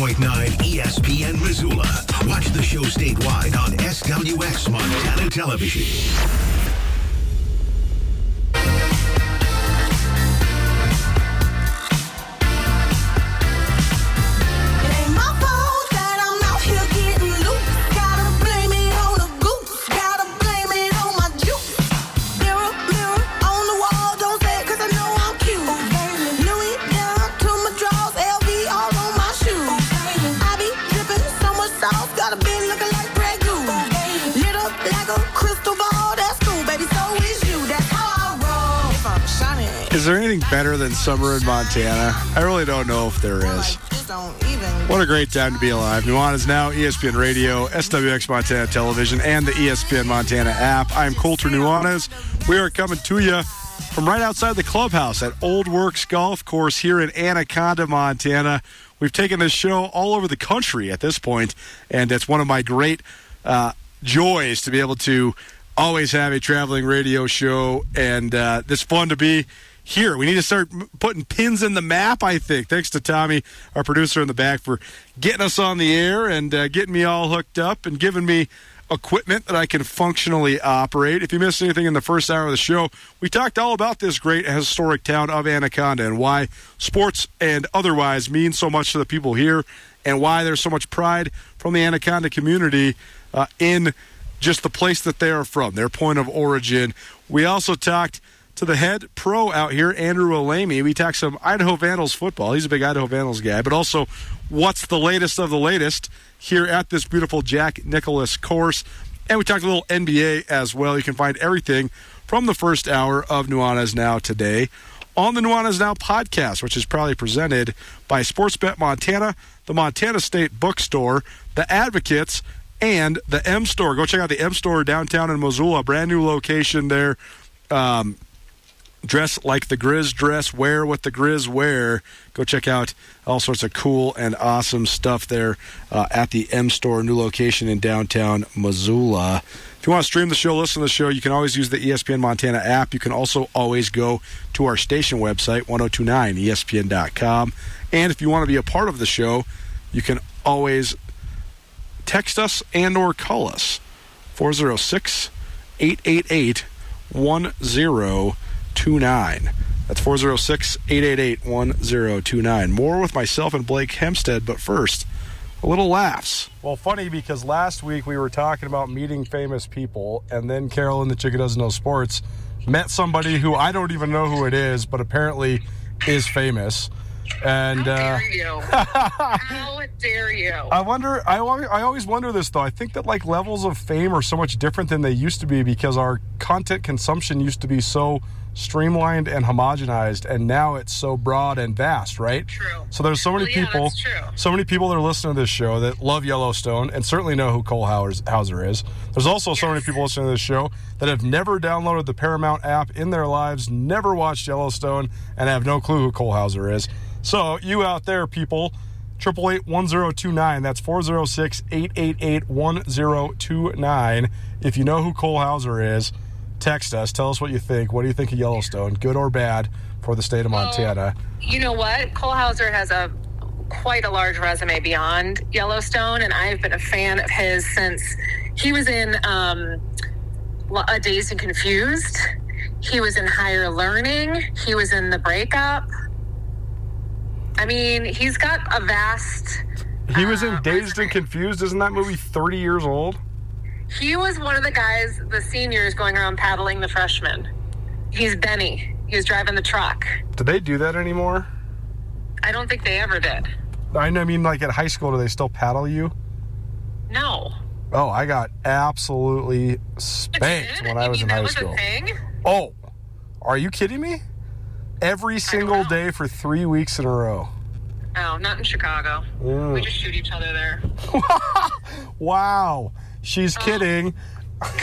on 102.9 ESPN Missoula. Watch the show statewide on SWX Montana Television. Anything better than summer in Montana? I really don't know if there is. Like, this don't even. What a great time to be alive. Nuanez now, E ESPN Radio, SWX Montana Television, and the ESPN Montana app. I'm Colter Nuanez. We are coming to you from right outside the clubhouse at Old Works Golf Course here in Anaconda, Montana. We've taken this show all over the country at this point, and it's one of my great uh, joys to be able to always have a traveling radio show, and uh, it's fun to be here. We need to start putting pins in the map, I think. Thanks to Tommy, our producer in the back, for getting us on the air and uh, getting me all hooked up and giving me equipment that I can functionally operate. If you missed anything in the first hour of the show, we talked all about this great historic town of Anaconda and why sports and otherwise mean so much to the people here and why there's so much pride from the Anaconda community uh, in just the place that they are from, their point of origin. We also talked to the head pro out here, Andrew Olamy. We talked some Idaho Vandals football. He's a big Idaho Vandals guy, but also what's the latest of the latest here at this beautiful Jack Nicklaus course. And we talked a little NBA as well. You can find everything from the first hour of Nuanez Now today on the Nuanez Now podcast, which is proudly presented by Sportsbet Montana, the Montana State Bookstore, the Advocates, and the M Store. Go check out the M Store downtown in Missoula, brand new location there. Um, dress like the Grizz dress, wear what the Grizz wear. Go check out all sorts of cool and awesome stuff there uh, at the M Store, new location in downtown Missoula. If you want to stream the show, listen to the show, you can always use the ESPN Montana app. You can also always go to our station website, 1029ESPN.com. And if you want to be a part of the show, you can always text us and or call us 406 888 1029 that's 406-888-1029 more with myself and blake hempstead but first a little laughs Well, funny because last week we were talking about meeting famous people, and then Carolyn, the chick who doesn't know sports, met somebody who I don't even know who it is, but apparently is famous. And How uh, dare you? How dare you? I wonder. I I always wonder this though. I think that like levels of fame are so much different than they used to be because our content consumption used to be so streamlined and homogenized, and now it's so broad and vast, right? True. So there's so many Well, yeah, people, so many people that are listening to this show that love Yellowstone and certainly know who Cole Hauser is. There's also so many people listening to this show that have never downloaded the Paramount app in their lives, never watched Yellowstone, and have no clue who Cole Hauser is. So you out there, people, 888 1029. That's 406 888 1029. If you know who Cole Hauser is, text us. Tell us what you think. What do you think of Yellowstone? Good or bad for the state of Montana? You know what? Cole Hauser has a quite a large resume beyond Yellowstone, and I've been a fan of his since he was in um, a Dazed and Confused. He was in Higher Learning. He was in The Breakup. I mean, he's got a vast. He was in uh, Dazed and Confused. Isn't that movie 30 years old? He was one of the guys, the seniors, going around paddling the freshmen. He's Benny. He was driving the truck. Do they do that anymore? I don't think they ever did. I mean, like at high school, do they still paddle you? No. Oh, I got absolutely spanked when I You was mean in high was school. Oh, are you kidding me? Every single day for three weeks in a row. Oh, not in Chicago. Mm. We just shoot each other there. Wow, she's Oh. kidding.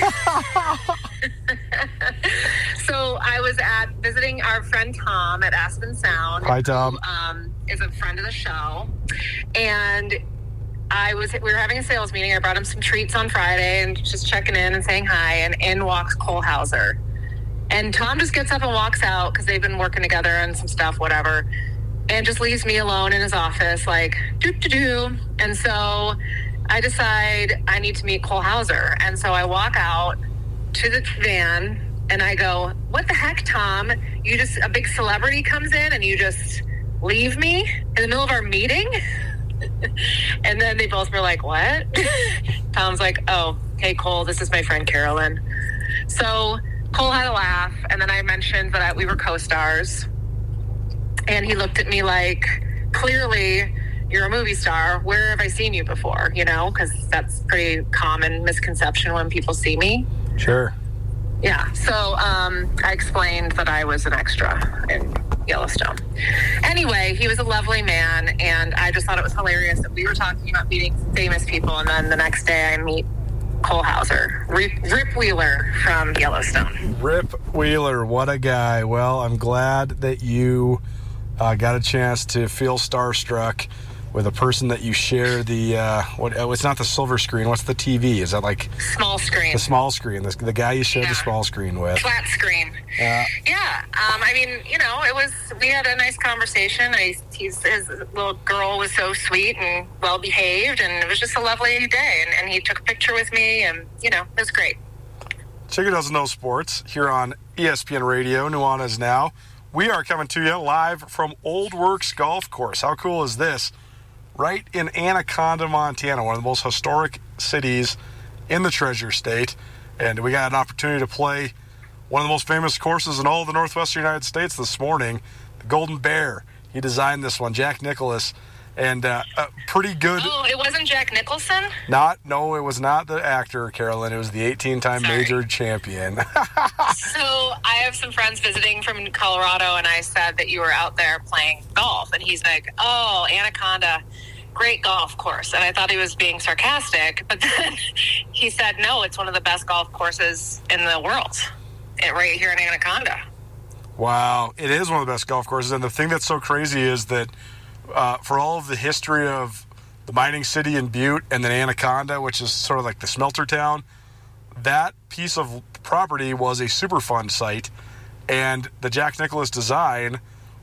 So I was at visiting our friend Tom at Aspen Sound. Hi, Tom. who, um, is a friend of the show, and I was we were having a sales meeting. I brought him some treats on Friday and just checking in and saying hi. And in walks Cole Hauser, and Tom just gets up and walks out because they've been working together on some stuff, whatever, and just leaves me alone in his office, like doo doo doo. And so I decide I need to meet Cole Hauser, and so I walk out to the van and I go, What the heck, Tom? You just, a big celebrity comes in and you just leave me in the middle of our meeting? and then they both were like, What? Tom's like, Oh, hey, Cole, this is my friend Carolyn. So Cole had a laugh, and then I mentioned that I, we were co stars. And he looked at me like, Clearly, you're a movie star. Where have I seen you before? You know, because that's pretty common misconception when people see me. Sure. Yeah. So um, I explained that I was an extra in Yellowstone. Anyway, he was a lovely man, and I just thought it was hilarious that we were talking about meeting famous people, and then the next day I meet Cole Hauser, Rip, Rip Wheeler from Yellowstone. Rip Wheeler, what a guy. Well, I'm glad that you uh, got a chance to feel starstruck with a person that you share the uh, what? Oh, it's not the silver screen. What's the TV? Is that like Small screen, the small screen? The, the guy you share the small screen with? flat screen. Uh, Yeah. Um, I mean, you know, it was. We had a nice conversation. I, he's, his little girl was so sweet and well behaved, and it was just a lovely day. And, and he took a picture with me, and you know, it was great. Chicken doesn't know sports here on ESPN Radio. Nuanez now. We are coming to you live from Old Works Golf Course. How cool is this? Right in Anaconda, Montana, one of the most historic cities in the Treasure State. And we got an opportunity to play one of the most famous courses in all of the Northwestern United States this morning, the Golden Bear. He designed this one, Jack Nicklaus. And uh, a pretty good. Oh, it wasn't Jack Nicholson. Not, no, it was not the actor, Carolyn. It was the 18 time Sorry. major champion. So I have some friends visiting from Colorado, and I said that you were out there playing golf, and he's like, "Oh, Anaconda, great golf course." And I thought he was being sarcastic, but then he said, "No, it's one of the best golf courses in the world, it, right here in Anaconda." Wow, it is one of the best golf courses. And the thing that's so crazy is that uh, for all of the history of the mining city in Butte and then Anaconda, which is sort of like the smelter town, that piece of property was a Superfund site. And the Jack Nicklaus design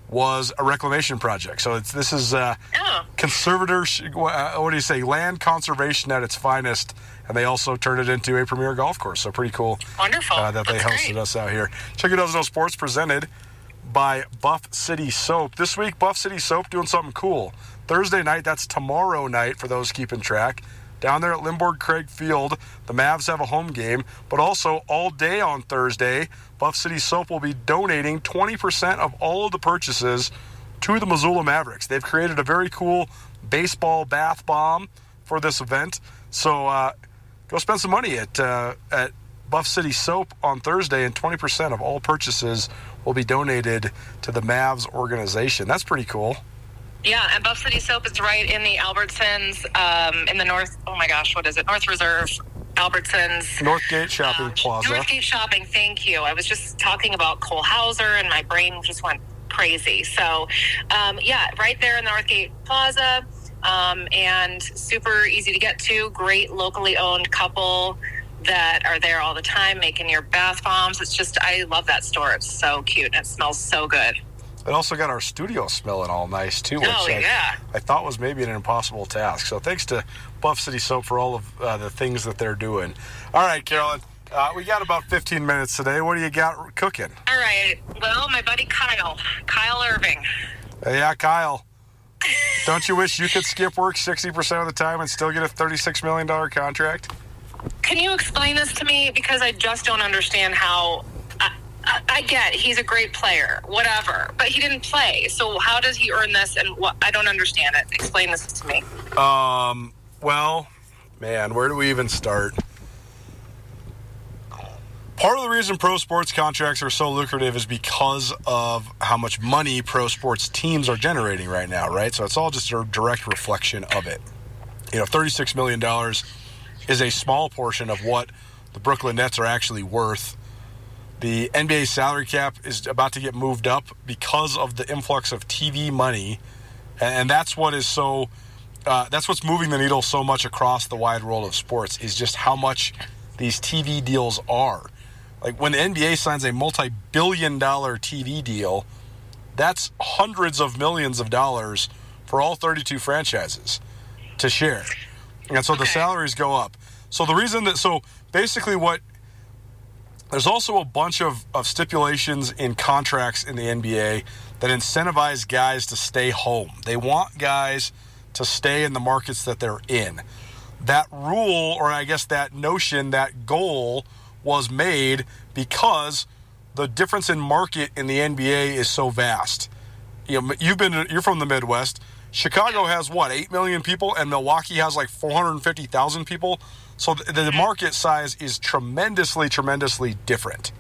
was a reclamation project. So it's, this is uh, Oh, conservator, uh, what do you say, land conservation at its finest. And they also turned it into a premier golf course. So pretty cool wonderful! uh, that they hosted great. us out here. Chicken Doesn't Know Sports presented by Buff City Soap. This week, Buff City Soap doing something cool. Thursday night, that's tomorrow night for those keeping track. Down there at Lindborg-Cregg Field, the Mavs have a home game, but also all day on Thursday, Buff City Soap will be donating 20% of all of the purchases to the Missoula Mavericks. They've created a very cool baseball bath bomb for this event. So uh, go spend some money at uh, at Buff City Soap on Thursday, and 20% of all purchases will be donated to the Mavs organization. That's pretty cool. Yeah, and Buff City Soap is right in the Albertsons, um, in the North. Oh my gosh, what is it? North Reserve, Albertsons. Northgate Shopping Um, Plaza. Northgate Shopping, thank you. I was just talking about Cole Hauser, and my brain just went crazy. So, um, yeah, right there in the Northgate Plaza. um, and super easy to get to. Great locally owned couple that are there all the time making your bath bombs. It's just, I love that store. It's so cute and it smells so good. It also got our studio smelling all nice too, which Oh, I, yeah. I thought was maybe an impossible task. So thanks to Buff City Soap for all of uh, the things that they're doing. All right, Carolyn, uh, we got about 15 minutes today. What do you got cooking? All right. Well, my buddy Kyle, Kyle Irving. Yeah, Kyle. Don't you wish you could skip work 60% of the time and still get a $36 million contract? Can you explain this to me? Because I just don't understand how. I, I, I get he's a great player, whatever, but he didn't play. So how does he earn this? And what? I don't understand it. Explain this to me. Um, well, man, where do we even start? Part of the reason pro sports contracts are so lucrative is because of how much money pro sports teams are generating right now, right? So it's all just a direct reflection of it. You know, $36 million is a small portion of what the Brooklyn Nets are actually worth. The NBA salary cap is about to get moved up because of the influx of TV money, and that's what is so. Uh, that's what's moving the needle so much across the wide world of sports is just how much these TV deals are. Like when the NBA signs a multi-billion-dollar TV deal, that's hundreds of millions of dollars for all 32 franchises to share, and so the salaries go up. So the reason that so basically what there's also a bunch of, of stipulations in contracts in the NBA that incentivize guys to stay home. They want guys to stay in the markets that they're in. That rule, or I guess that notion, that goal was made because the difference in market in the NBA is so vast. You know, you've been you're from the Midwest. Chicago has what, 8 million people and Milwaukee has like 450,000 people. So the, the market size is tremendously tremendously different.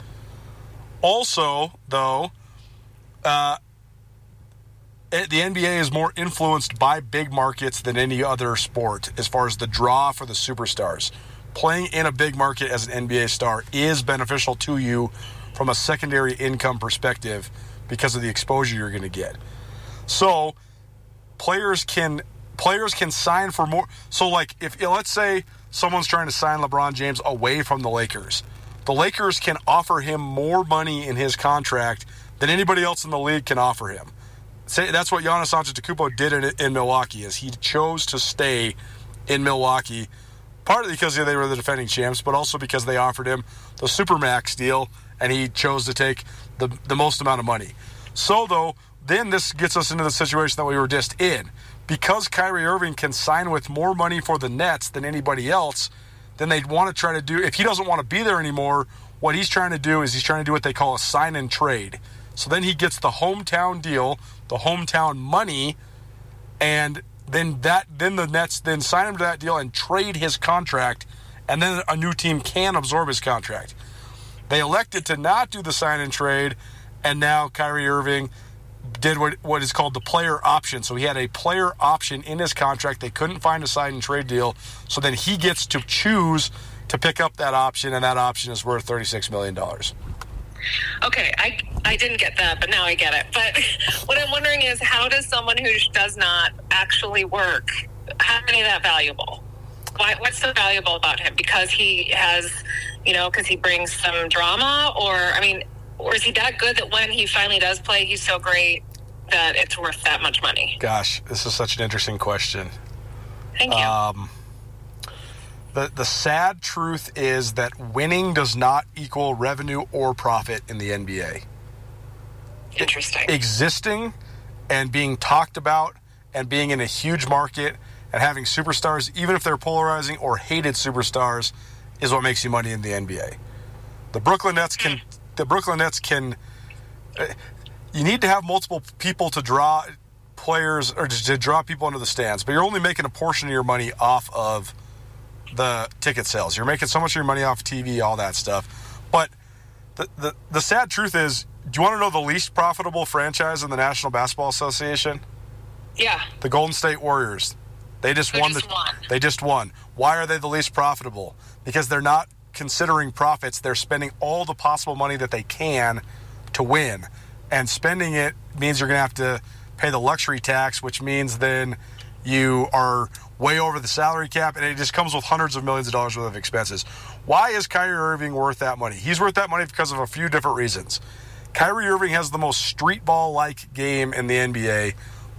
Also, though, uh, it- the NBA is more influenced by big markets than any other sport as far as the draw for the superstars. Playing in a big market as an NBA star is beneficial to you from a secondary income perspective because of the exposure you're going to get. So, players can players can sign for more. So, like if let's say someone's trying to sign LeBron James away from the Lakers, the Lakers can offer him more money in his contract than anybody else in the league can offer him. Say that's what Giannis Antetokounmpo did in, in Milwaukee. Is he chose to stay in Milwaukee, partly because they were the defending champs, but also because they offered him the supermax deal, and he chose to take the the most amount of money. So though, then this gets us into the situation that we were just in. Because Kyrie Irving can sign with more money for the Nets than anybody else, then they'd want to try to do if he doesn't want to be there anymore, what he's trying to do is he's trying to do what they call a sign and trade. So then he gets the hometown deal, the hometown money, and then that then the Nets then sign him to that deal and trade his contract, and then a new team can absorb his contract. They elected to not do the sign and trade, and now Kyrie Irving did what, what is called the player option. So he had a player option in his contract. They couldn't find a sign and trade deal. So then he gets to choose to pick up that option, and that option is worth $36 million. Okay, I I didn't get that, but now I get it. But what I'm wondering is, how does someone who does not actually work have any of that valuable? Why, what's so valuable about him? Because he has, you know, because he brings some drama, or I mean, or is he that good that when he finally does play, he's so great that it's worth that much money? Gosh, this is such an interesting question. Thank you. Um, the the sad truth is that winning does not equal revenue or profit in the NBA. Interesting. Existing and being talked about and being in a huge market and having superstars, even if they're polarizing or hated superstars, is what makes you money in the NBA. The Brooklyn Nets can. The Brooklyn Nets can. You need to have multiple people to draw players or to to draw people into the stands, but you're only making a portion of your money off of the ticket sales. You're making so much of your money off TV, all that stuff. But the, the, the sad truth is, do you want to know the least profitable franchise in the National Basketball Association? yeah. The Golden State Warriors. They just won just the won. They just won. Why are they the least profitable? Because they're not considering profits. They're spending all the possible money that they can to win. And spending it means you're going to have to pay the luxury tax, which means then You are way over the salary cap, and it just comes with hundreds of millions of dollars worth of expenses. Why is Kyrie Irving worth that money? He's worth that money because of a few different reasons. Kyrie Irving has the most street ball like game in the NBA.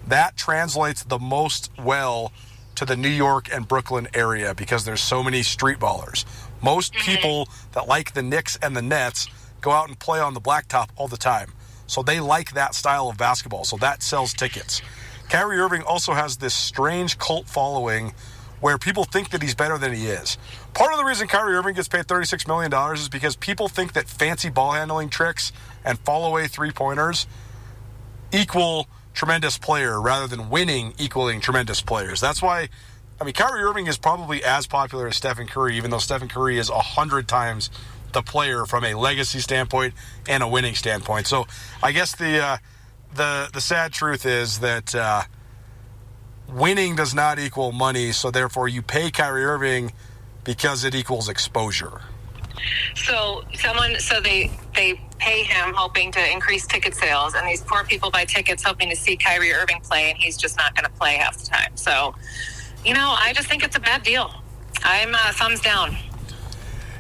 That translates the most well to the New York and Brooklyn area because there's so many street ballers. Most mm-hmm. people that like the Knicks and the Nets go out and play on the blacktop all the time. So they like that style of basketball. So that sells tickets. Kyrie Irving also has this strange cult following where people think that he's better than he is. Part of the reason Kyrie Irving gets paid $36 million is because people think that fancy ball handling tricks and fall away three pointers equal tremendous player rather than winning equaling tremendous players. That's why, I mean, Kyrie Irving is probably as popular as Stephen Curry, even though Stephen Curry is a hundred times the player from a legacy standpoint and a winning standpoint. So, I guess the uh, the the sad truth is that uh, winning does not equal money. So, therefore, you pay Kyrie Irving because it equals exposure. So someone, so they they pay him hoping to increase ticket sales, and these poor people buy tickets hoping to see Kyrie Irving play, and he's just not going to play half the time. So, you know, I just think it's a bad deal. I'm uh, thumbs down.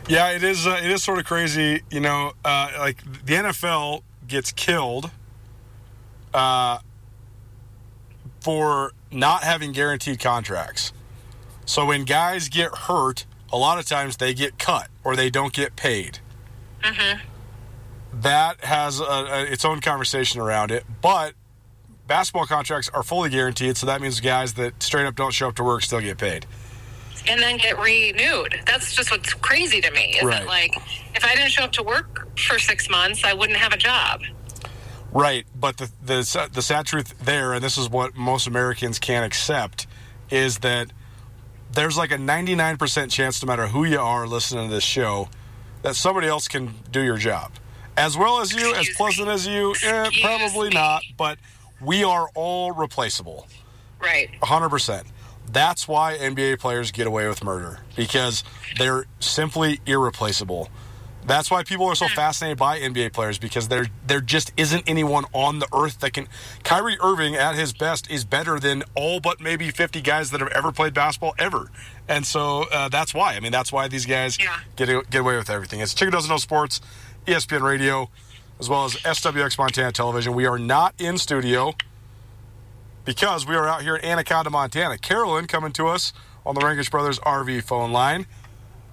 Yeah, it is. Uh, it is sort of crazy. You know, uh, like the NFL gets killed uh, for not having guaranteed contracts. So when guys get hurt, a lot of times they get cut or they don't get paid. That has a, a, its own conversation around it, but basketball contracts are fully guaranteed, so that means guys that straight up don't show up to work still get paid. And then get renewed. That's just what's crazy to me. Is Right. that like if I didn't show up to work for six months, I wouldn't have a job. Right, but the the the sad truth there, and this is what most Americans can't accept, is that there's like a 99% chance, no matter who you are listening to this show, that somebody else can do your job, as well as you, as pleasant me. as you. Eh, probably me. not, but we are all replaceable. Right. 100%. That's why NBA players get away with murder because they're simply irreplaceable. That's why people are so fascinated by NBA players because there there just isn't anyone on the earth that can. Kyrie Irving at his best is better than all but maybe 50 guys that have ever played basketball ever, and so uh, that's why. I mean, that's why these guys Yeah. get get away with everything. It's Chicken Doesn't Know Sports, ESPN Radio, as well as SWX Montana Television. We are not in studio because we are out here in Anaconda, Montana. Carolyn coming to us on the Rankish Brothers RV phone line.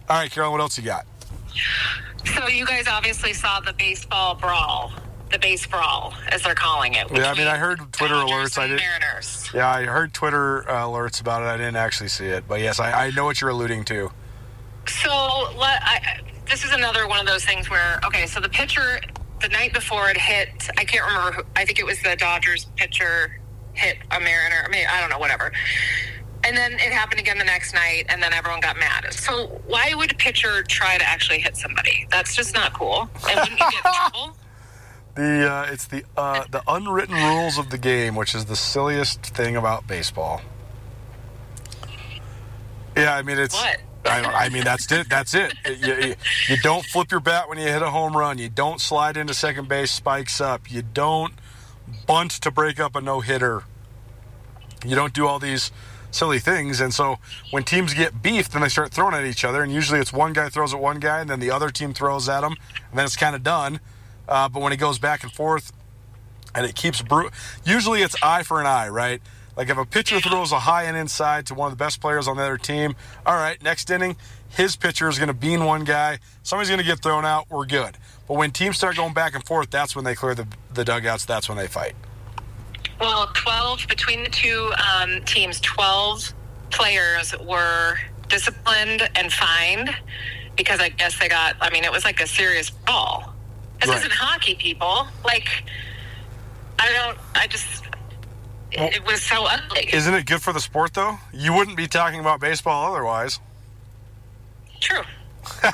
All right, Carolyn, what else you got? So you guys obviously saw the baseball brawl, the base brawl, as they're calling it. Yeah, I mean, I heard Twitter alerts. I did. Mariners. Yeah, I heard Twitter uh, alerts about it. I didn't actually see it, but yes, I, I know what you're alluding to. So let, I, this is another one of those things where okay, so the pitcher the night before it hit, I can't remember. Who, I think it was the Dodgers pitcher hit a Mariner. I mean, I don't know, whatever. And then it happened again the next night, and then everyone got mad. So why would a pitcher try to actually hit somebody? That's just not cool. And wouldn't you get in trouble? The uh, it's the uh, the unwritten rules of the game, which is the silliest thing about baseball. Yeah, I mean it's. What? I, I mean that's it. That's it. You, you, you don't flip your bat when you hit a home run. You don't slide into second base, spikes up. You don't bunt to break up a no hitter. You don't do all these silly things. And so when teams get beef, then they start throwing at each other. And usually it's one guy throws at one guy, and then the other team throws at him, and then it's kind of done. Uh, but when it goes back and forth, and it keeps brew. Usually it's eye for an eye, right? Like if a pitcher throws a high and inside to one of the best players on the other team, all right, next inning, his pitcher is going to bean one guy. Somebody's going to get thrown out. We're good. But when teams start going back and forth, that's when they clear the, the dugouts. That's when they fight. Well, 12 between the two um, teams, 12 players were disciplined and fined because I guess they got, I mean, it was like a serious brawl. This Right. isn't hockey, people. Like, I don't, I just, it, it was so ugly. Isn't it good for the sport, though? You wouldn't be talking about baseball otherwise. True. well,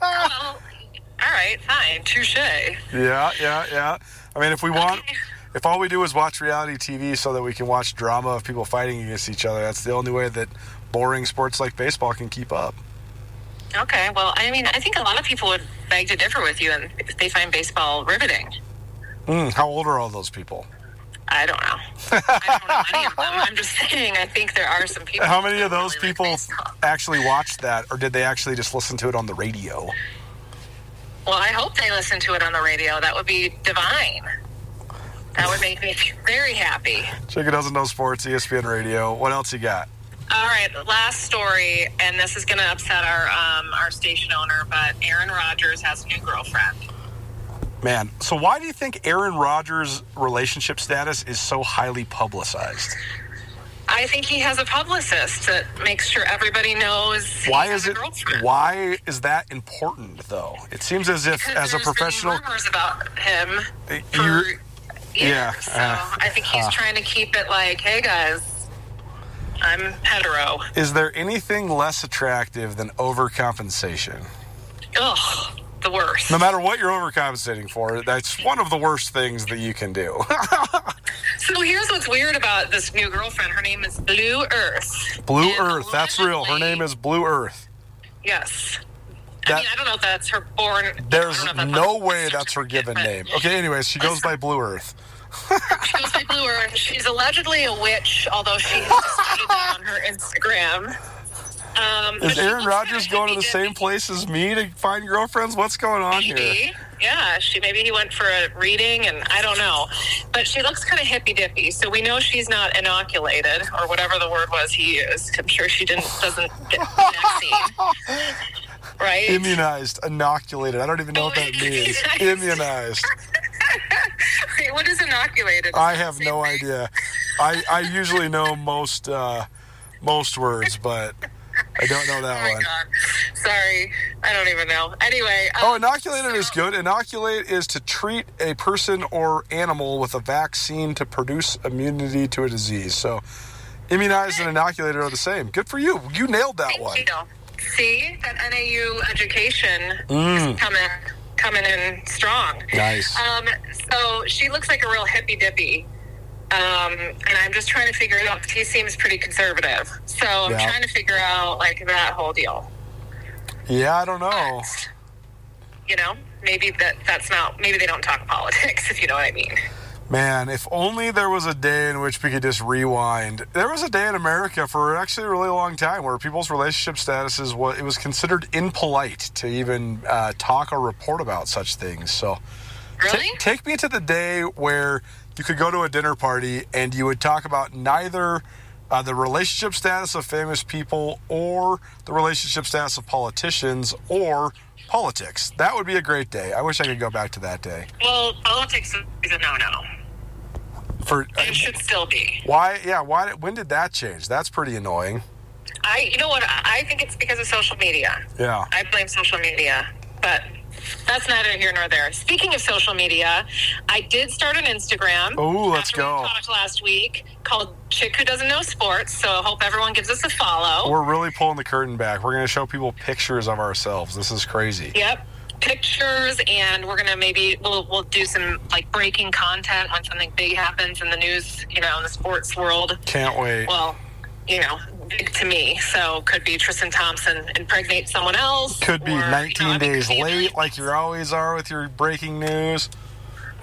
all right, fine, touche. Yeah, yeah, yeah. I mean, if we want, if all we do is watch reality TV so that we can watch drama of people fighting against each other, that's the only way that boring sports like baseball can keep up. Okay, well, I mean, I think a lot of people would beg to differ with you and if they find baseball riveting. Mm, how old are all those people? I don't know. I don't know any of them. I'm just saying. I think there are some people. How many of those really people baseball. actually watched that, or did they actually just listen to it on the radio? Well, I hope they listen to it on the radio. That would be divine. That would make me very happy. Chicken doesn't know sports. ESPN Radio. What else you got? All right, last story, and this is going to upset our um, our station owner, but Aaron Rodgers has a new girlfriend. Man, so why do you think Aaron Rodgers' relationship status is so highly publicized? I think he has a publicist that makes sure everybody knows. he Why has is a it? girlfriend. Why is that important, though? It seems as if, Because as a professional, rumors about him You're- for yeah, So uh, I think he's uh. trying to keep it like, hey guys, I'm hetero. is there anything less attractive than overcompensation? Ugh, the worst. No matter what you're overcompensating for, that's one of the worst things that you can do. So here's what's weird about this new girlfriend. Her name is Blue Earth. Blue And Earth, that's real. Her name is Blue Earth. Yes. That- I mean, I don't know if that's her born. There's don't know if that's no way that's her given certificate, name. Okay, anyways, she goes by Blue Earth. She goes by Blue Earth. She's allegedly a witch, although she has that on her Instagram. Um, Is Aaron Rodgers going to the same place as me to find girlfriends? What's going on here? Yeah, she maybe he went for a reading, and I don't know. But she looks kind of hippy dippy, so we know she's not inoculated or whatever the word was he used. I'm sure she didn't doesn't get the vaccine, right? Immunized, inoculated. I don't even know what that means. Immunized. Wait, what is inoculated? I have no thing? idea. I, I usually know most uh, most words, but I don't know Oh that my one. god, sorry, I don't even know. Anyway, um, Oh, inoculated is good. Inoculate is to treat a person or animal with a vaccine to produce immunity to a disease. So, immunized and inoculated are the same. Good for you. You nailed that one. You see that NAU education Mm. is coming coming in strong. Nice. Um, so she looks like a real hippy dippy. Um, and I'm just trying to figure it out he seems pretty conservative. So I'm Yeah. trying to figure out like that whole deal. Yeah, I don't know. You know, maybe that that's not. Maybe they don't talk politics, if you know what I mean. Man, if only there was a day in which we could just rewind. There was a day in America for actually a really long time where people's relationship statuses was it was considered impolite to even uh, talk or report about such things. So, Really? take me to the day where you could go to a dinner party and you would talk about neither uh, the relationship status of famous people or the relationship status of politicians or politics. That would be a great day. I wish I could go back to that day. Well, politics is a no-no. For It uh, should still be. Why? Yeah. Why? When did that change? That's pretty annoying. I, you know what? I I think it's because of social media. Yeah. I blame social media, but that's neither here nor there. Speaking of social media, I did start an Instagram. Oh, let's go. We talked last week called Chick Who Doesn't Know Sports. So I hope everyone gives us a follow. We're really pulling the curtain back. We're going to show people pictures of ourselves. This is crazy. Yep. Pictures, and we're gonna maybe we'll we'll do some like breaking content when something big happens in the news, you know, in the sports world. Can't wait. Well, you know, big to me. So could be Tristan Thompson impregnate someone else. Could be or, you know, 19 days late, like you always are with your breaking news.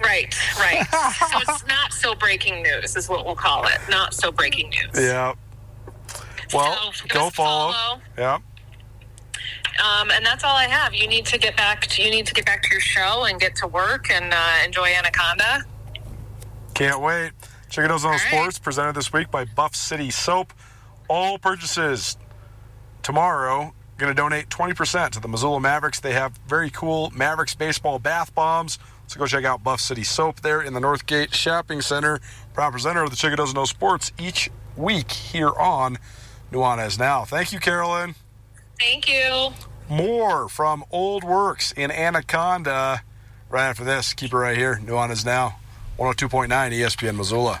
Right, right. so it's not so breaking news, is what we'll call it. Not so breaking news. Yeah. Well, So, go follow. follow. Yeah. Um, and that's all I have. You need to get back. To, you need to get back to your show and get to work and uh, enjoy Anaconda. Can't wait. Chicken on right. Sports presented this week by Buff City Soap. All purchases tomorrow going to donate 20% to the Missoula Mavericks. They have very cool Mavericks baseball bath bombs. So go check out Buff City Soap there in the Northgate Shopping Center. Proud presenter of the Chicken Doesn't Know Sports each week here on Nuanez Now. Thank you, Carolyn. Thank you. More from Old Works in Anaconda right after this. Keep it right here. Nuanez Now. 102.9 ESPN Missoula.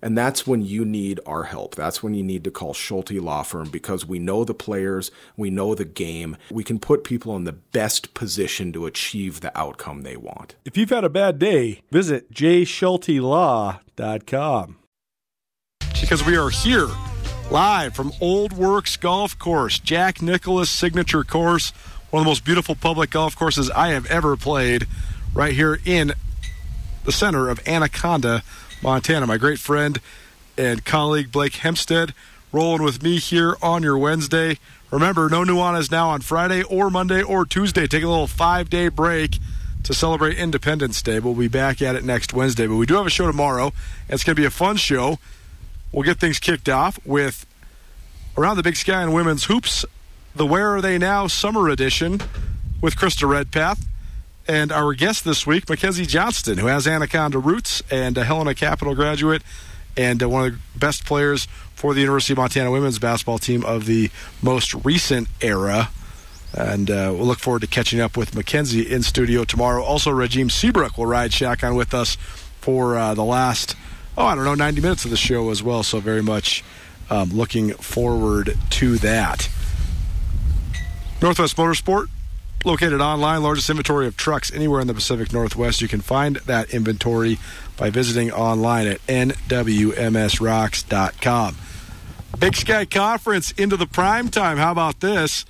and that's when you need our help. That's when you need to call Schulte Law Firm because we know the players, we know the game. We can put people in the best position to achieve the outcome they want. If you've had a bad day, visit jschultelaw.com. because we are here live from Old Works Golf Course, Jack Nicklaus signature course, one of the most beautiful public golf courses I have ever played, right here in the center of Anaconda, Montana. My great friend and colleague Blake Hempstead rolling with me here on your Wednesday. Remember, no Nuanez now on Friday or Monday or Tuesday. Take a little five day break to celebrate Independence Day. We'll be back at it next Wednesday, but we do have a show tomorrow. It's going to be a fun show. We'll get things kicked off with Around the Big Sky and Women's Hoops, the Where Are They Now Summer Edition with Krista Redpath. And our guest this week, Mackenzie Johnston, who has Anaconda roots and a Helena Capital graduate and uh, one of the best players for the University of Montana women's basketball team of the most recent era. And uh, we'll look forward to catching up with Mackenzie in studio tomorrow. Also, Regime Seabrook will ride shotgun with us for uh, the last, oh, I don't know, 90 minutes of the show as well. So, very much um, looking forward to that. Northwest Motorsport, located online, largest inventory of trucks anywhere in the Pacific Northwest. You can find that inventory by visiting online at nwmsrocks.com. Big Sky Conference into the prime time. How about this?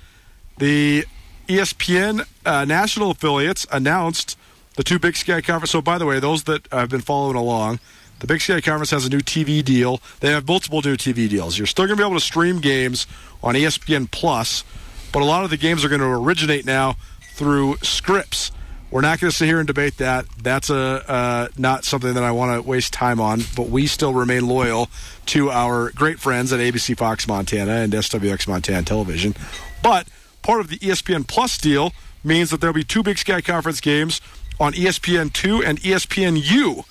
The ESPN uh, national affiliates announced the two Big Sky Conference. So, by the way, those that have been following along, the Big Sky Conference has a new TV deal. They have multiple new TV deals. You're still going to be able to stream games on ESPN Plus, but a lot of the games are going to originate now through Scripps. We're not going to sit here and debate that. That's a uh, not something that I want to waste time on. But we still remain loyal to our great friends at ABC Fox Montana and SWX Montana Television. But part of the ESPN Plus deal means that there'll be two Big Sky Conference games on ESPN two and ESPN U.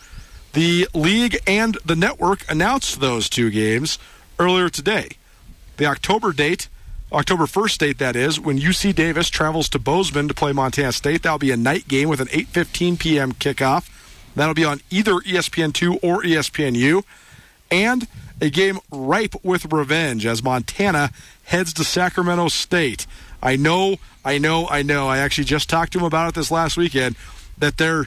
The league and the network announced those two games earlier today. The October date, October 1st date that is, when UC Davis travels to Bozeman to play Montana State. That'll be a night game with an 8:15 p.m. kickoff. That'll be on either E ESPN2 or ESPNU. And a game ripe with revenge as Montana heads to Sacramento State. I know, I know, I know. I actually just talked to him about it this last weekend that they're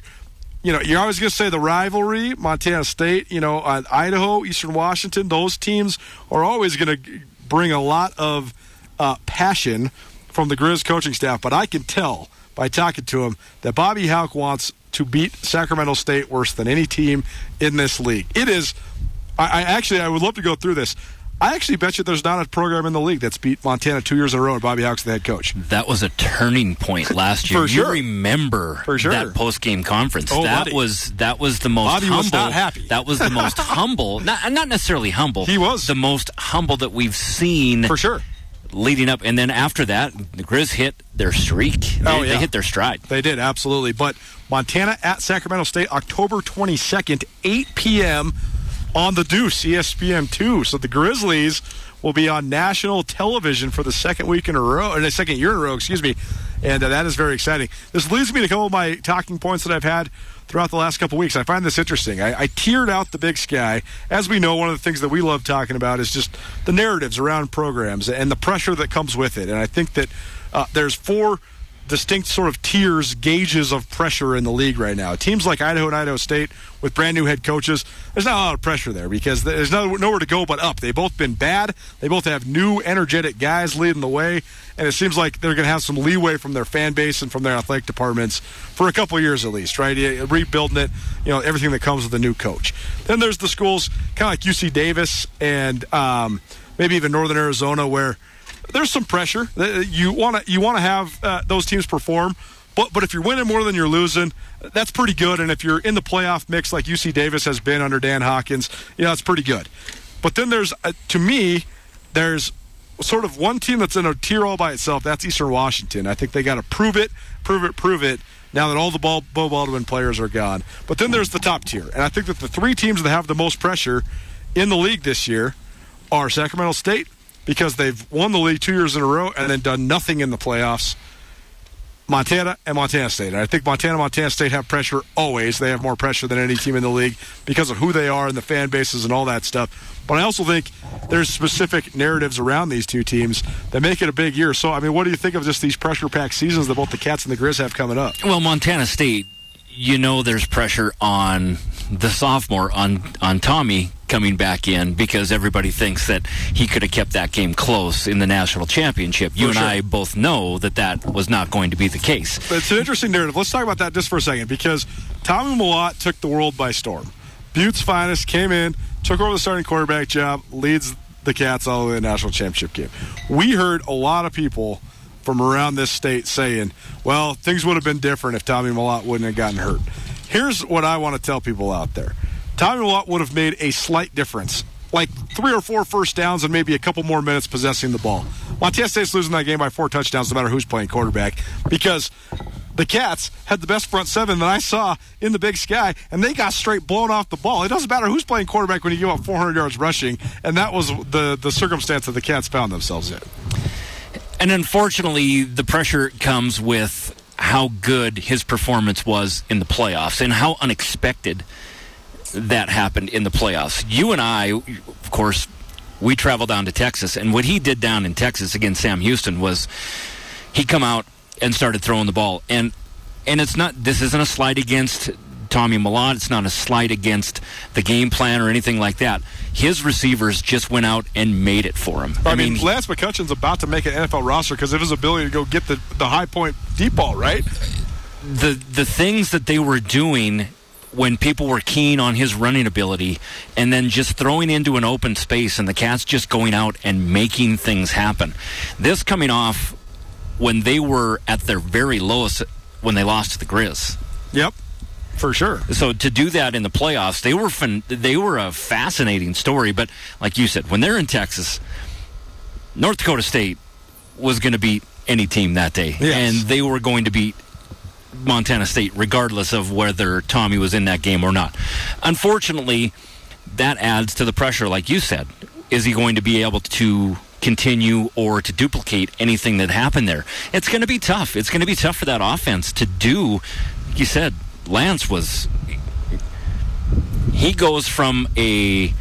you know, you're always going to say the rivalry, Montana State, you know, Idaho, Eastern Washington, those teams are always going to bring a lot of uh, passion from the Grizz coaching staff. But I can tell by talking to him that Bobby Hauck wants to beat Sacramento State worse than any team in this league. It is, I, I actually, I would love to go through this. I actually bet you there's not a program in the league that's beat Montana two years in a row and Bobby Hauck's the head coach. That was a turning point last year. For sure. You remember For sure. that post game conference. Oh, that buddy. was that was the most Bobby humble. was not happy. That was the most humble. Not not necessarily humble. He was. the most humble that we've seen For sure. Leading up. And then after that, the Grizz hit their streak. They, Oh, yeah. they hit their stride. They did, absolutely. But Montana at Sacramento State, October 22nd, 8 p.m. on the Deuce, E ESPN2. So the Grizzlies will be on national television for the second week in a row, or the second year in a row, excuse me. And uh, that is very exciting. This leads me to a couple of my talking points that I've had throughout the last couple weeks. I find this interesting. I, I tiered out the big sky. As we know, one of the things that we love talking about is just the narratives around programs and the pressure that comes with it. And I think that uh, there's four distinct sort of tiers, gauges of pressure in the league right now. Teams like Idaho and Idaho State with brand new head coaches, there's not a lot of pressure there because there's no, nowhere to go but up. They've both been bad. They both have new, energetic guys leading the way, and it seems like they're going to have some leeway from their fan base and from their athletic departments for a couple years at least, right? Rebuilding it, you know, everything that comes with a new coach. Then there's the schools kind of like UC Davis and um, maybe even Northern Arizona where there's some pressure. Uh, You want to you want to have uh, those teams perform, but but if you're winning more than you're losing, that's pretty good. And if you're in the playoff mix like UC Davis has been under Dan Hawkins, you know it's pretty good. But then there's uh, to me, there's sort of one team that's in a tier all by itself. That's Eastern Washington. I think they got to prove it, prove it, prove it. Now that all the Beau Baldwin players are gone, but then there's the top tier, and I think that the three teams that have the most pressure in the league this year are Sacramento State because they've won the league two years in a row and then done nothing in the playoffs. Montana and Montana State. I think Montana and Montana State have pressure always. They have more pressure than any team in the league because of who they are and the fan bases and all that stuff. But I also think there's specific narratives around these two teams that make it a big year. So, I mean, what do you think of just these pressure packed seasons that both the Cats and the Grizz have coming up? Well, Montana State, you know, there's pressure on the sophomore on on Tommy coming back in because everybody thinks that he could have kept that game close in the national championship. You For and sure. I both know that that was not going to be the case. It's an interesting narrative. Let's talk about that just for a second because Tommy Mellott took the world by storm. Butte's finest came in, took over the starting quarterback job, leads the Cats all the way to the national championship game. We heard a lot of people from around this state saying, well, things would have been different if Tommy Mellott wouldn't have gotten hurt. Here's what I want to tell people out there Tommy Mellott would have made a slight difference. Like three or four first downs and maybe a couple more minutes possessing the ball. Montana State's losing that game by four touchdowns, no matter who's playing quarterback, because the Cats had the best front seven that I saw in the Big Sky, and they got straight blown off the ball. It doesn't matter who's playing quarterback when you give up 400 yards rushing, and that was the the circumstance that the Cats found themselves in. And unfortunately, the pressure comes with how good his performance was in the playoffs and how unexpected that happened in the playoffs. You and I, of course, we traveled down to Texas, and what he did down in Texas against Sam Houston was he come out and started throwing the ball, and and it's not this isn't a slight against Tommy Mellott. It's not a slight against the game plan or anything like that. His receivers just went out and made it for him. I, mean, Lance McCutcheon's about to make an NFL roster because of his ability to go get the, the high point deep ball, right? the the things that they were doing when people were keen on his running ability and then just throwing into an open space and the cats just going out and making things happen this coming off when they were at their very lowest when they lost to the grizz Yep, for sure. so to do that in the playoffs they were fin- they were a fascinating story but like you said when they're in texas north dakota state was going to beat any team that day Yes. and they were going to beat Montana State, regardless of whether Tommy was in that game or not. Unfortunately, that adds to the pressure, like you said. Is he going to be able to continue or to duplicate anything that happened there? It's going to be tough. It's going to be tough for that offense to do. like You said Lance was. He goes from a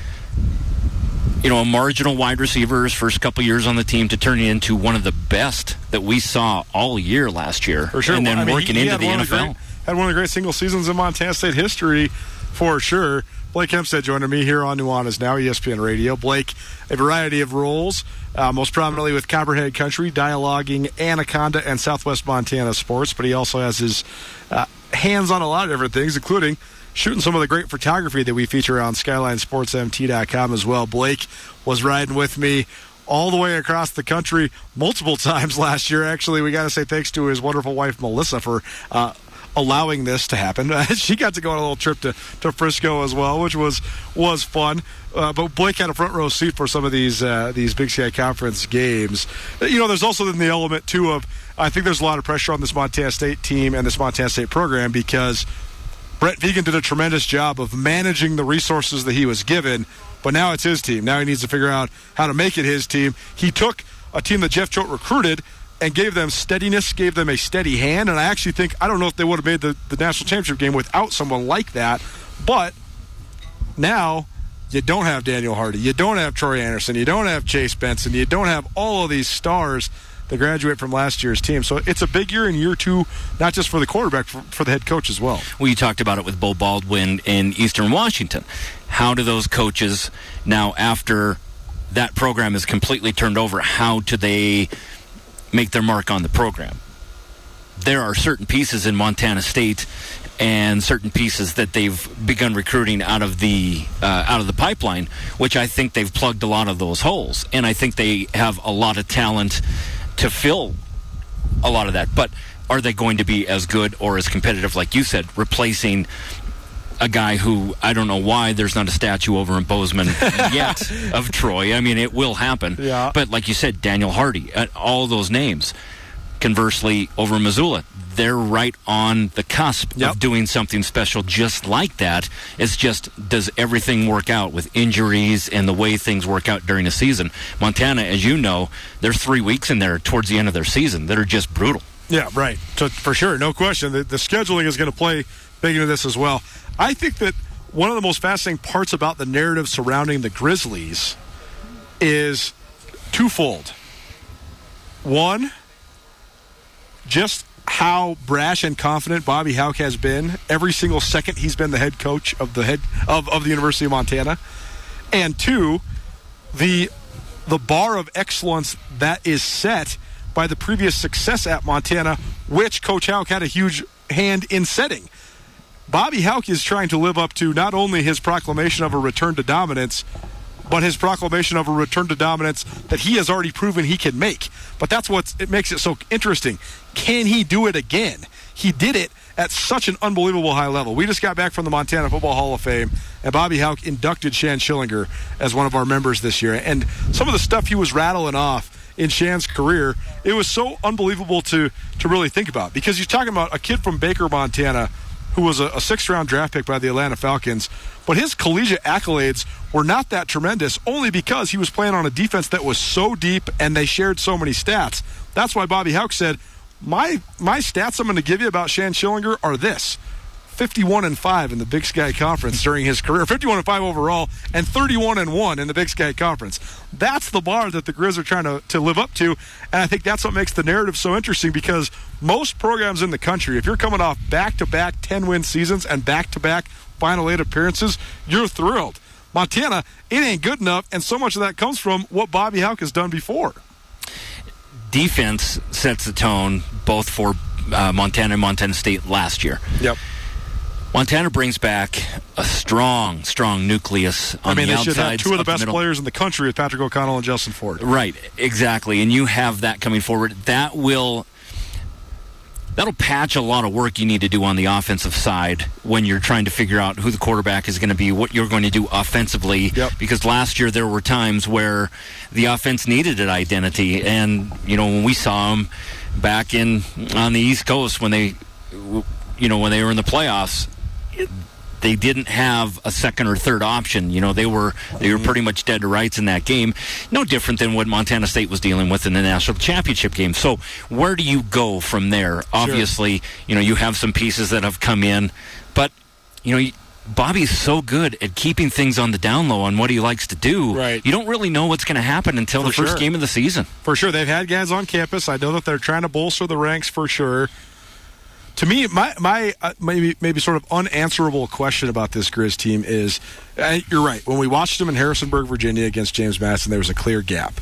you know, a marginal wide receiver his first couple years on the team to turning into one of the best that we saw all year last year. For sure. And then I mean, working he- he into the NFL. great- had one of the great single seasons in Montana State history, for sure. Blake Hempstead joining me here on Nuanez Now, ESPN Radio. Blake, a variety of roles, uh, most prominently with Copperhead Country, dialoguing Anaconda and Southwest Montana sports, but he also has his uh, hands on a lot of different things, including shooting some of the great photography that we feature on SkylineSportsMT.com as well. Blake was riding with me all the way across the country multiple times last year. Actually, we got to say thanks to his wonderful wife Melissa for uh, allowing this to happen. she got to go on a little trip to, to Frisco as well, which was was fun. Uh, but Blake had a front row seat for some of these uh, these Big Sky Conference games. You know, there's also then the element too of I think there's a lot of pressure on this Montana State team and this Montana State program because Brent Vigen did a tremendous job of managing the resources that he was given, but now it's his team. Now he needs to figure out how to make it his team. He took a team that Jeff Choate recruited and gave them steadiness, gave them a steady hand, and I actually think I don't know if they would have made the, the national championship game without someone like that, but now you don't have Daniel Hardy, you don't have Troy Anderson, you don't have Chase Benson, you don't have all of these stars that graduate from last year's team. So it's a big year in year two, not just for the quarterback, for, for the head coach as well. Well, you talked about it with Beau Baldwin in Eastern Washington. How do those coaches now, after that program is completely turned over, how do they make their mark on the program? There are certain pieces in Montana State and certain pieces that they've begun recruiting out of the uh, out of the pipeline, which I think they've plugged a lot of those holes, and I think they have a lot of talent to fill a lot of that. But are they going to be as good or as competitive, like you said, replacing a guy who I don't know why there's not a statue over in Bozeman yet of Troy? I mean, it will happen. Yeah. But like you said, Daniel Hardy, uh, all those names. Conversely, over in Missoula, they're right on the cusp Yep. of doing something special just like that. It's just, does everything work out with injuries and the way things work out during the season? Montana, as you know, there's three weeks in there towards the end of their season that are just brutal. Yeah, right. So for sure, no question. The, the scheduling is going to play big into this as well. I think that one of the most fascinating parts about the narrative surrounding the Grizzlies is twofold. One, just how brash and confident Bobby Hauck has been every single second he's been the head coach of the head of, of the University of Montana. And two, the the bar of excellence that is set by the previous success at Montana, which Coach Hauck had a huge hand in setting. Bobby Hauck is trying to live up to not only his proclamation of a return to dominance, but his proclamation of a return to dominance that he has already proven he can make. But that's what it makes it so interesting. Can he do it again? He did it at such an unbelievable high level. We just got back from the Montana Football Hall of Fame, and Bobby Hauck inducted Shann Schillinger as one of our members this year. And some of the stuff he was rattling off in Shann's career, it was so unbelievable to to really think about because you're talking about a kid from Baker, Montana, who was a, a sixth round draft pick by the Atlanta Falcons, but his collegiate accolades were not that tremendous only because he was playing on a defense that was so deep and they shared so many stats. That's why Bobby Hauck said, My my stats I'm going to give you about Shann Schillinger are this. 51 and 5 in the Big Sky Conference during his career, 51 and 5 overall, and 31 and 1 in the Big Sky Conference. That's the bar that the Grizz are trying to, to live up to, and I think that's what makes the narrative so interesting because most programs in the country, if you're coming off back to back 10 win seasons and back to back Final Eight appearances, you're thrilled. Montana, it ain't good enough, and so much of that comes from what Bobby Hauck has done before. Defense sets the tone both for uh, Montana and Montana State last year. Yep. Montana brings back a strong, strong nucleus on I mean, the they should have two of the best middle. players in the country with Patrick O'Connell and Justin Ford. Right, exactly. And you have that coming forward. That will that'll patch a lot of work you need to do on the offensive side when you're trying to figure out who the quarterback is going to be, what you're going to do offensively. Yep. Because last year there were times where the offense needed an identity, and you know when we saw them back in on the East Coast when they, you know, when they were in the playoffs, they didn't have a second or third option. You know, they were they were pretty much dead to rights in that game. No different than what Montana State was dealing with in the national championship game. So where do you go from there? Obviously, you know, you have some pieces that have come in, but you know. Bobby's so good at keeping things on the down low on what he likes to do. Right. You don't really know what's going to happen until For the first sure. game of the season. For sure, they've had guys on campus. I know that they're trying to bolster the ranks for sure. To me, my my uh, maybe maybe sort of unanswerable question about this Grizz team is, uh, you're right. When we watched them in Harrisonburg, Virginia, against James Madison, there was a clear gap.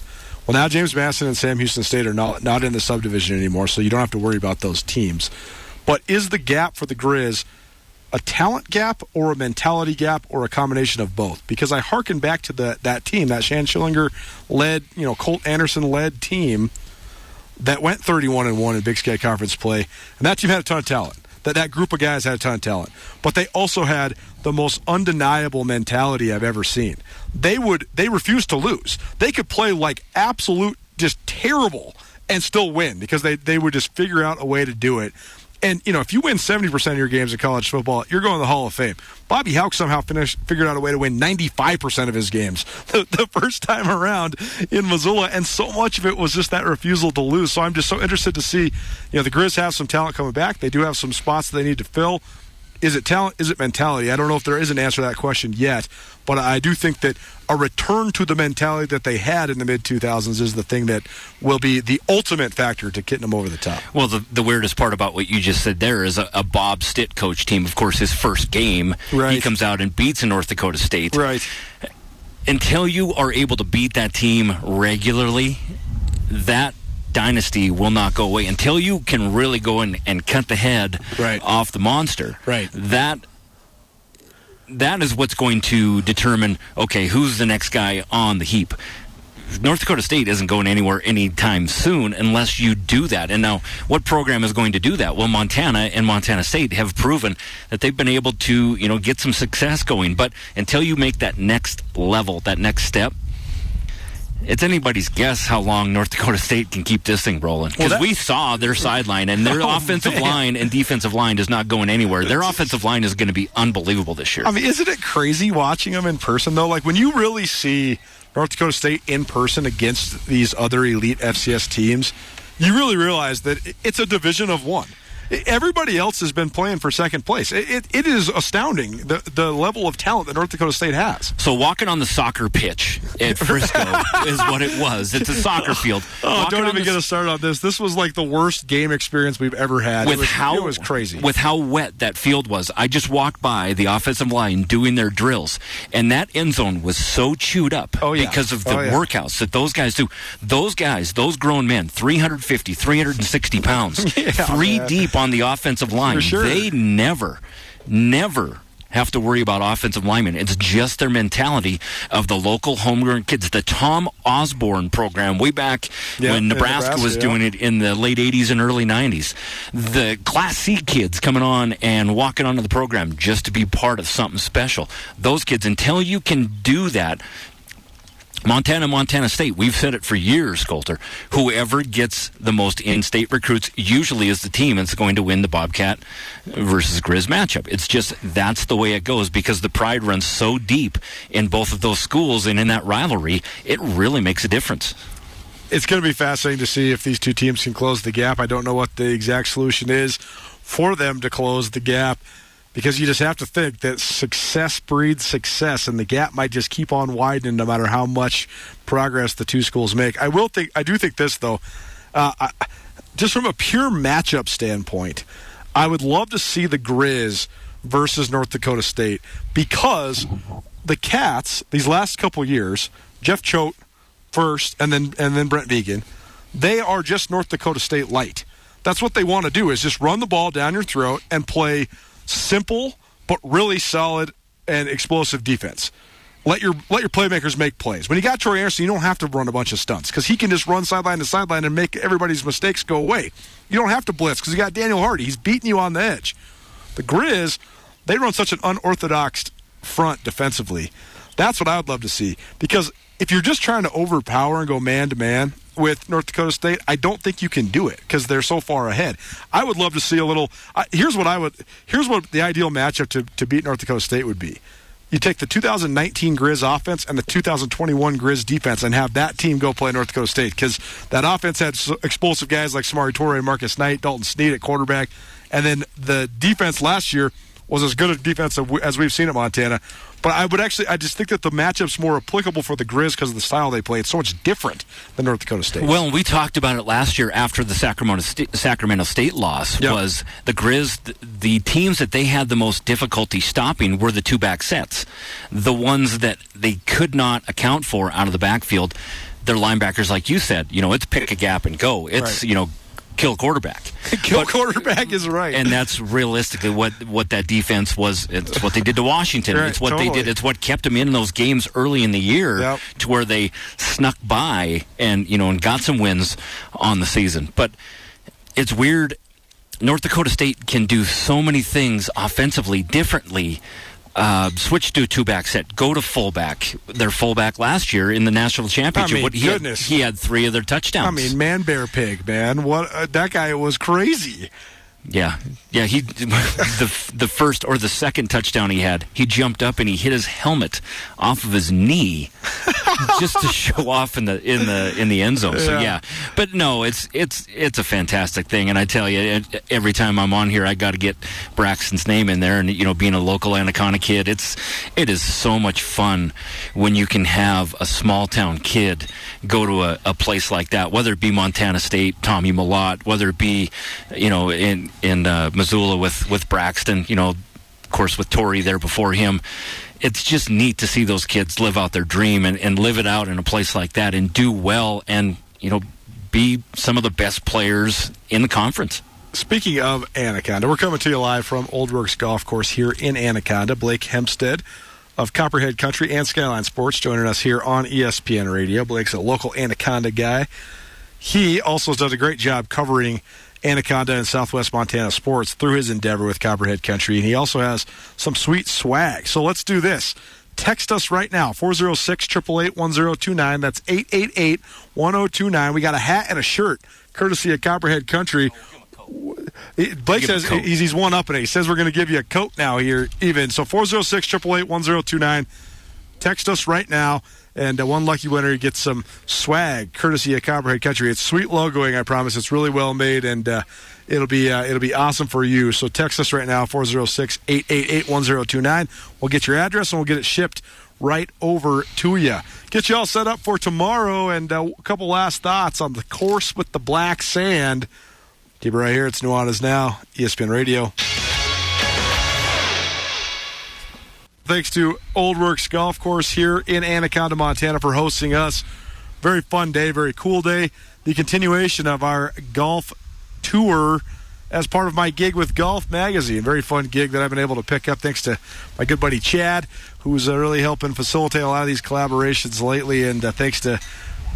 Well, now James Madison and Sam Houston State are not not in the subdivision anymore, so you don't have to worry about those teams. But is the gap for the Grizz a talent gap or a mentality gap or a combination of both? Because I hearken back to the, that team, that Shann Schillinger led, you know, Colt Anderson led team that went 31 and 1 in Big Sky Conference play, and that team had a ton of talent. That that group of guys had a ton of talent, but they also had the most undeniable mentality I've ever seen. They would they refused to lose. They could play like absolute just terrible and still win because they they would just figure out a way to do it. And you know, if you win 70% of your games in college football, you're going to the Hall of Fame. Bobby Hauck somehow finished figured out a way to win 95% of his games the, the first time around in Missoula, and so much of it was just that refusal to lose. So I'm just so interested to see, you know, the Grizz have some talent coming back. They do have some spots that they need to fill. Is it talent? Is it mentality? I don't know if there is an answer to that question yet, but I do think that a return to the mentality that they had in the mid 2000s is the thing that will be the ultimate factor to getting them over the top. Well, the, the weirdest part about what you just said there is a, a Bob Stitt coach team. Of course, his first game, he comes out and beats a North Dakota State. Right. Until you are able to beat that team regularly, that dynasty will not go away. Until you can really go in and cut the head Right. off the monster. Right. That that is what's going to determine okay who's the next guy on the heap north dakota state isn't going anywhere anytime soon unless you do that and now what program is going to do that well montana and montana state have proven that they've been able to you know get some success going but until you make that next level that next step it's anybody's guess how long North Dakota State can keep this thing rolling. Because that- we saw their sideline, and their Oh, offensive man. line and defensive line is not going anywhere. Their offensive line is going to be unbelievable this year. I mean, isn't it crazy watching them in person though? Like when you really see North Dakota State in person against these other elite FCS teams, you really realize that it's a division of one. Everybody else has been playing for second place. It, it, it is astounding the the level of talent that North Dakota State has. So walking on the soccer pitch at Frisco is what it was. It's a soccer field. Oh, Walking don't even get us started on this. This was like the worst game experience we've ever had. with it was, how it was crazy. with how wet that field was. I just walked by the offensive line doing their drills, and that end zone was so chewed up Oh, yeah. because of the Oh, yeah. workouts that those guys do. Those guys, those grown men, 350, 360 pounds, Yeah, three man. deep on the offensive line. Sure. They never, never have to worry about offensive linemen. It's just their mentality of the local homegrown kids. The Tom Osborne program, way back Yeah, when Nebraska, Nebraska, was yeah. doing it in the late 80s and early 90s. The Class C kids coming on and walking onto the program just to be part of something special. Those kids, until you can do that, Montana, Montana State, we've said it for years, Colter. Whoever gets the most in state recruits usually is the team that's going to win the Bobcat versus Grizz matchup. It's just that's the way it goes because the pride runs so deep in both of those schools and in that rivalry, it really makes a difference. it's going to be fascinating to see if these two teams can close the gap. I don't know what the exact solution is for them to close the gap because you just have to think that success breeds success and the gap might just keep on widening no matter how much progress the two schools make. I will think I do think this though. Uh, I, just from a pure matchup standpoint, I would love to see the Grizz versus North Dakota State because the Cats these last couple years, Jeff Choate first, and then and then Brent Vigen, they are just North Dakota State light. That's what they want to do is just run the ball down your throat and play simple but really solid and explosive defense. Let your let your playmakers make plays. When you got Troy Anderson, you don't have to run a bunch of stunts because he can just run sideline to sideline and make everybody's mistakes go away. You don't have to blitz because you got Daniel Hardy. He's beating you on the edge. The Grizz, they run such an unorthodox front defensively. That's what I would love to see because if you're just trying to overpower and go man to man with North Dakota State, I don't think you can do it because they're so far ahead. I would love to see a little. I here's what I would. Here's what the ideal matchup to, to beat North Dakota State would be. You take the 2019 Grizz offense and the 2021 Grizz defense and have that team go play North Dakota State because that offense had explosive guys like Samori Toure, Marcus Knight, Dalton Sneed at quarterback, and then the defense last year was as good a defense as we've seen at Montana. But I would actually, I just think that the matchup's more applicable for the Grizz because of the style they play. It's so much different than North Dakota State. Well, we talked about it last year after the Sacramento State, Sacramento State loss. Yep. Was the Grizz th- the teams that they had the most difficulty stopping were the two back sets, the ones that they could not account for out of the backfield. Their linebackers, like you said, you know, it's pick a gap and go. It's Right. you know, kill quarterback. Kill But- quarterback is right. and that's realistically what what that defense was. It's what they did to Washington. Right, it's what totally. they did. It's what kept them in those games early in the year Yep. to where they snuck by and you know and got some wins on the season. But it's weird. North Dakota State can do so many things offensively differently. Uh, switch to a two-back set. Go to fullback. Their fullback last year in the national championship. mean, what- he had- goodness. he had three of their touchdowns. I mean, man, bear, pig, man. What uh, that guy was crazy. Yeah, yeah. He the the first or the second touchdown he had, he jumped up and he hit his helmet off of his knee just to show off in the in the in the end zone. So Yeah. yeah, but no, it's it's it's a fantastic thing, and I tell you, every time I'm on here, I got to get Braxton's name in there, and you know, being a local Anaconda kid, it's it is so much fun when you can have a small town kid go to a, a place like that, whether it be Montana State, Tommy Mellott, whether it be you know in in uh, Missoula with with Braxton, you know, of course with Tori there before him it's just neat to see those kids live out their dream and, and live it out in a place like that and do well and you know be some of the best players in the conference Speaking of Anaconda, we're coming to you live from Old Works Golf Course here in Anaconda. Blake Hempstead of Copperhead Country and Skyline Sports joining us here on ESPN Radio. Blake's a local Anaconda guy. He also does a great job covering Anaconda and Southwest Montana sports through his endeavor with Copperhead Country, and he also has some sweet swag. So let's do this. Text us right now, 406 888 1029. That's 888 1029. We got a hat and a shirt courtesy of Copperhead Country. Blake says he's, he's one up and he says we're going to give you a coat now here, even. So 406 888 1029. Text us right now, and uh, one lucky winner gets some swag courtesy of Copperhead Country. It's sweet logoing, I promise. It's really well made, and uh, it'll be uh, it'll be awesome for you. So text us right now, 406-888-1029. We'll get your address and we'll get it shipped right over to you. Get you all set up for tomorrow, and uh, a couple last thoughts on the course with the black sand. Keep it right here. It's Nuanez Now, ESPN Radio. Thanks to Old Works Golf Course here in Anaconda, Montana for hosting us. Very fun day, very cool day. The continuation of our golf tour as part of my gig with Golf Magazine. Very fun gig that I've been able to pick up thanks to my good buddy Chad, who's uh, really helping facilitate a lot of these collaborations lately. And uh, thanks to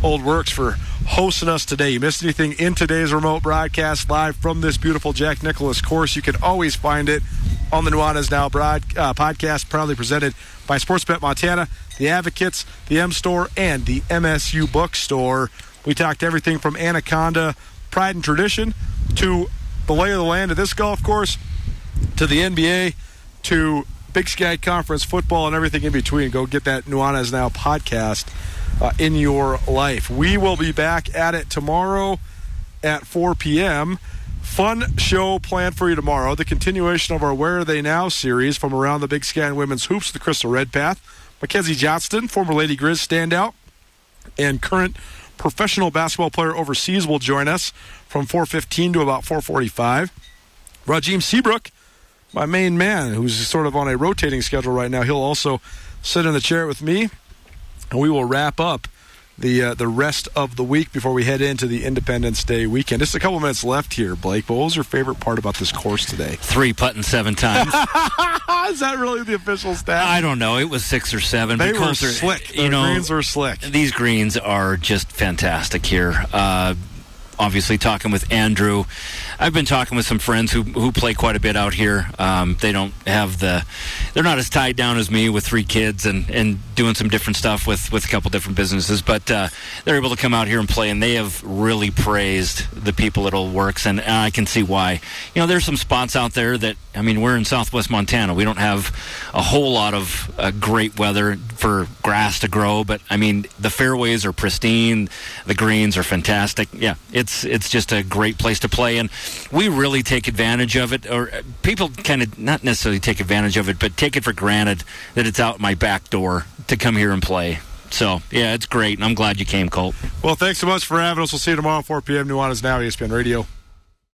Old Works for hosting us today. You missed anything in today's remote broadcast live from this beautiful Jack Nicklaus course, you can always find it on the Nuanez Now broad, uh, podcast, proudly presented by Sportsbet Montana, the Advocates, the M Store, and the MSU Bookstore. We talked everything from Anaconda, pride and tradition, to the lay of the land of this golf course, to the NBA, to Big Sky Conference football, and everything in between. Go get that Nuanez Now podcast uh, in your life. We will be back at it tomorrow at 4 p.m. Fun show planned for you tomorrow. The continuation of our Where Are They Now series from around the Big Sky and Women's Hoops, the Crystal Red Path. Mackenzie Johnston, former Lady Grizz standout and current professional basketball player overseas, will join us from 4:15 to about 4:45. Rajim Seabrook, my main man, who's sort of on a rotating schedule right now, he'll also sit in the chair with me, and we will wrap up the uh, the rest of the week before we head into the Independence Day weekend. Just a couple minutes left here, Blake. But what was your favorite part about this course today? three putting seven times Is that really the official stat? i don't know it was six or seven they were slick. The you know greens were slick. these greens are just fantastic here. Uh, obviously, talking with Andrew, I've been talking with some friends who who play quite a bit out here. Um, they don't have the, they're not as tied down as me with three kids and and doing some different stuff with with a couple different businesses, but uh, they're able to come out here and play, and they have really praised the people at Old Works, and, and I can see why. You know, there's some spots out there that I mean, we're in Southwest Montana. We don't have a whole lot of uh, great weather for grass to grow, but I mean, the fairways are pristine, the greens are fantastic. Yeah, it's it's just a great place to play, and we really take advantage of it. Or uh, people kind of not necessarily take advantage of it, but take it for granted that it's out my back door to come here and play. So yeah, it's great, and I'm glad you came, Colt. Well, thanks so much for having us. We'll see you tomorrow, 4 p.m. Nuanez Now, ESPN Radio.